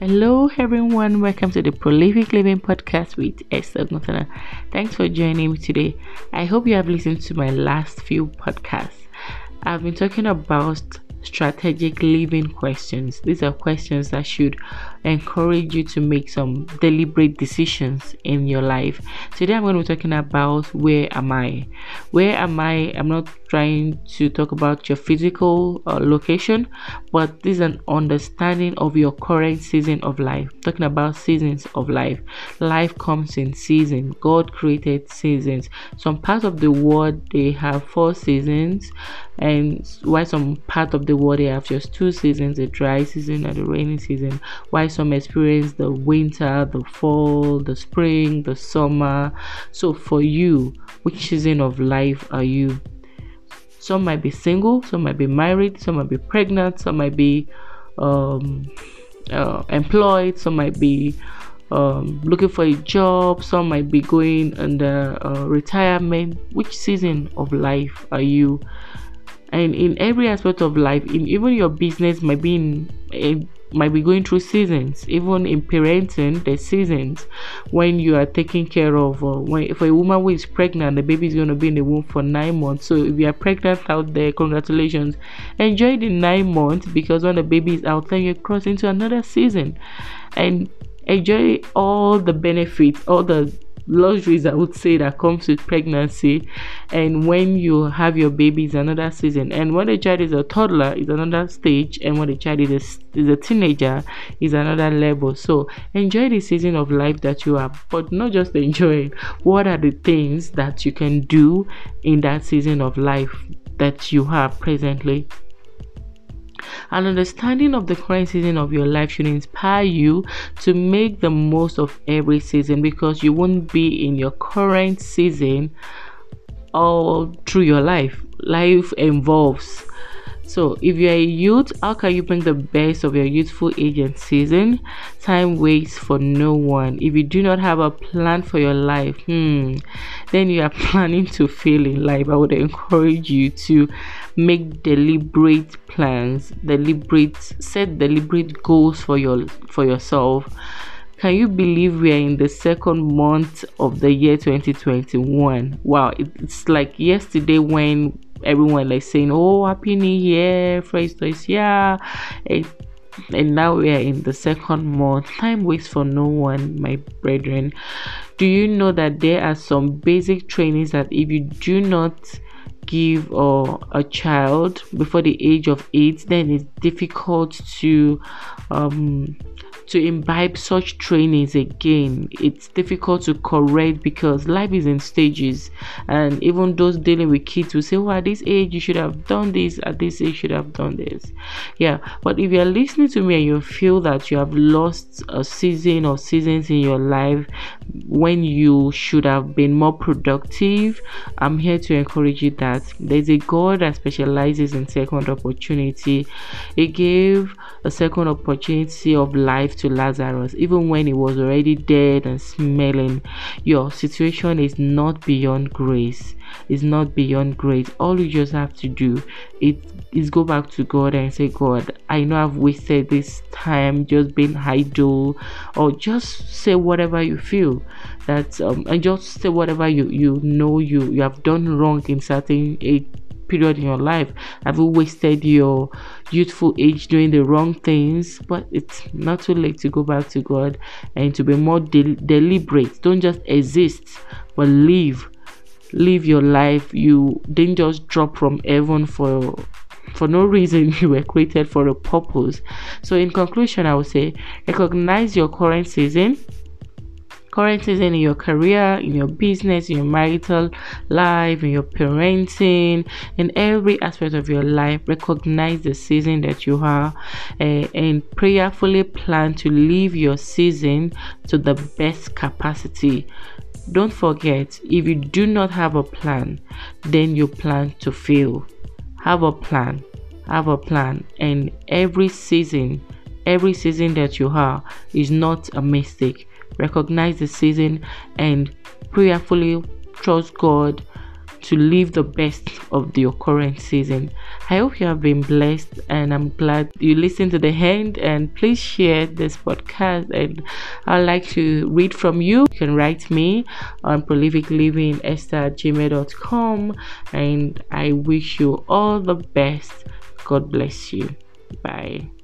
Hello, everyone. Welcome to the Prolific Living Podcast with Esther Gunther. Thanks for joining me today. I hope you have listened to my last few podcasts. I've been talking about strategic living questions. These are questions that should encourage you to make some deliberate decisions in your life. Today, I'm going to be talking about where am I? Where am I? I'm not trying to talk about your physical uh, location, but this is an understanding of your current season of life. Talking about seasons of life. Life comes in seasons. God created seasons. Some parts of the world they have four seasons, and why some part of the world they have just two seasons: the dry season and the rainy season. Why some experience the winter, the fall, the spring, the summer. So for you, which season of life are you? Some might be single, some might be married, some might be pregnant, some might be um, uh, employed, some might be um, looking for a job, some might be going under uh, retirement. Which season of life are you? And in every aspect of life, in even your business might be in a might be going through seasons. Even in parenting the seasons when you are taking care of uh, when for a woman who is pregnant the baby is going to be in the womb for nine months. So if you are pregnant out there congratulations. Enjoy the nine months because when the baby is out then you cross into another season. And enjoy all the benefits all the luxuries I would say that comes with pregnancy. And when you have your baby is another season. And when the child is a toddler is another stage. And when the child is a, is a teenager is another level. So enjoy the season of life that you have but not just enjoy it. What are the things that you can do in that season of life that you have presently an understanding of the current season of your life should inspire you to make the most of every season because you won't be in your current season all through your life. Life evolves so, if you're a youth, how can you bring the best of your youthful age and season? Time waits for no one. If you do not have a plan for your life, hmm, then you are planning to fail in life. I would encourage you to make deliberate plans, deliberate set deliberate goals for your for yourself. Can you believe we are in the second month of the year 2021? Wow, it's like yesterday when everyone like saying, "Oh, happy New Year, Fresh Toys, yeah." And, and now we are in the second month. Time waits for no one, my brethren. Do you know that there are some basic trainings that if you do not give or a child before the age of eight, then it's difficult to um to imbibe such trainings again. It's difficult to correct because life is in stages. And even those dealing with kids will say well at this age you should have done this. At this age you should have done this. Yeah but if you're listening to me and you feel that you have lost a season or seasons in your life when you should have been more productive i'm here to encourage you that there's a god that specializes in second opportunity he gave a second opportunity of life to Lazarus, even when he was already dead and smelling. Your situation is not beyond grace. It's not beyond grace. All you just have to do is go back to God and say, God, I know I've wasted this time just being idle, or just say whatever you feel that um, and just say whatever you you know you you have done wrong in certain period in your life? Have you wasted your youthful age doing the wrong things? But it's not too late to go back to God and to be more de- deliberate. Don't just exist, but live. Live your life. You didn't just drop from heaven for for no reason you were created for a purpose so in conclusion i would say recognize your current season current season in your career, in your business, in your marital life, in your parenting, in every aspect of your life. Recognize the season that you are uh, and prayerfully plan to live your season to the best capacity. Don't forget, if you do not have a plan, then you plan to fail. Have a plan. Have a plan. And every season, every season that you have is not a mistake recognize the season and prayerfully trust God to live the best of your current season. I hope you have been blessed and I'm glad you listened to the end and please share this podcast and I'd like to read from you. You can write me on prolificlivingesther@gmail.com and I wish you all the best. God bless you. Bye.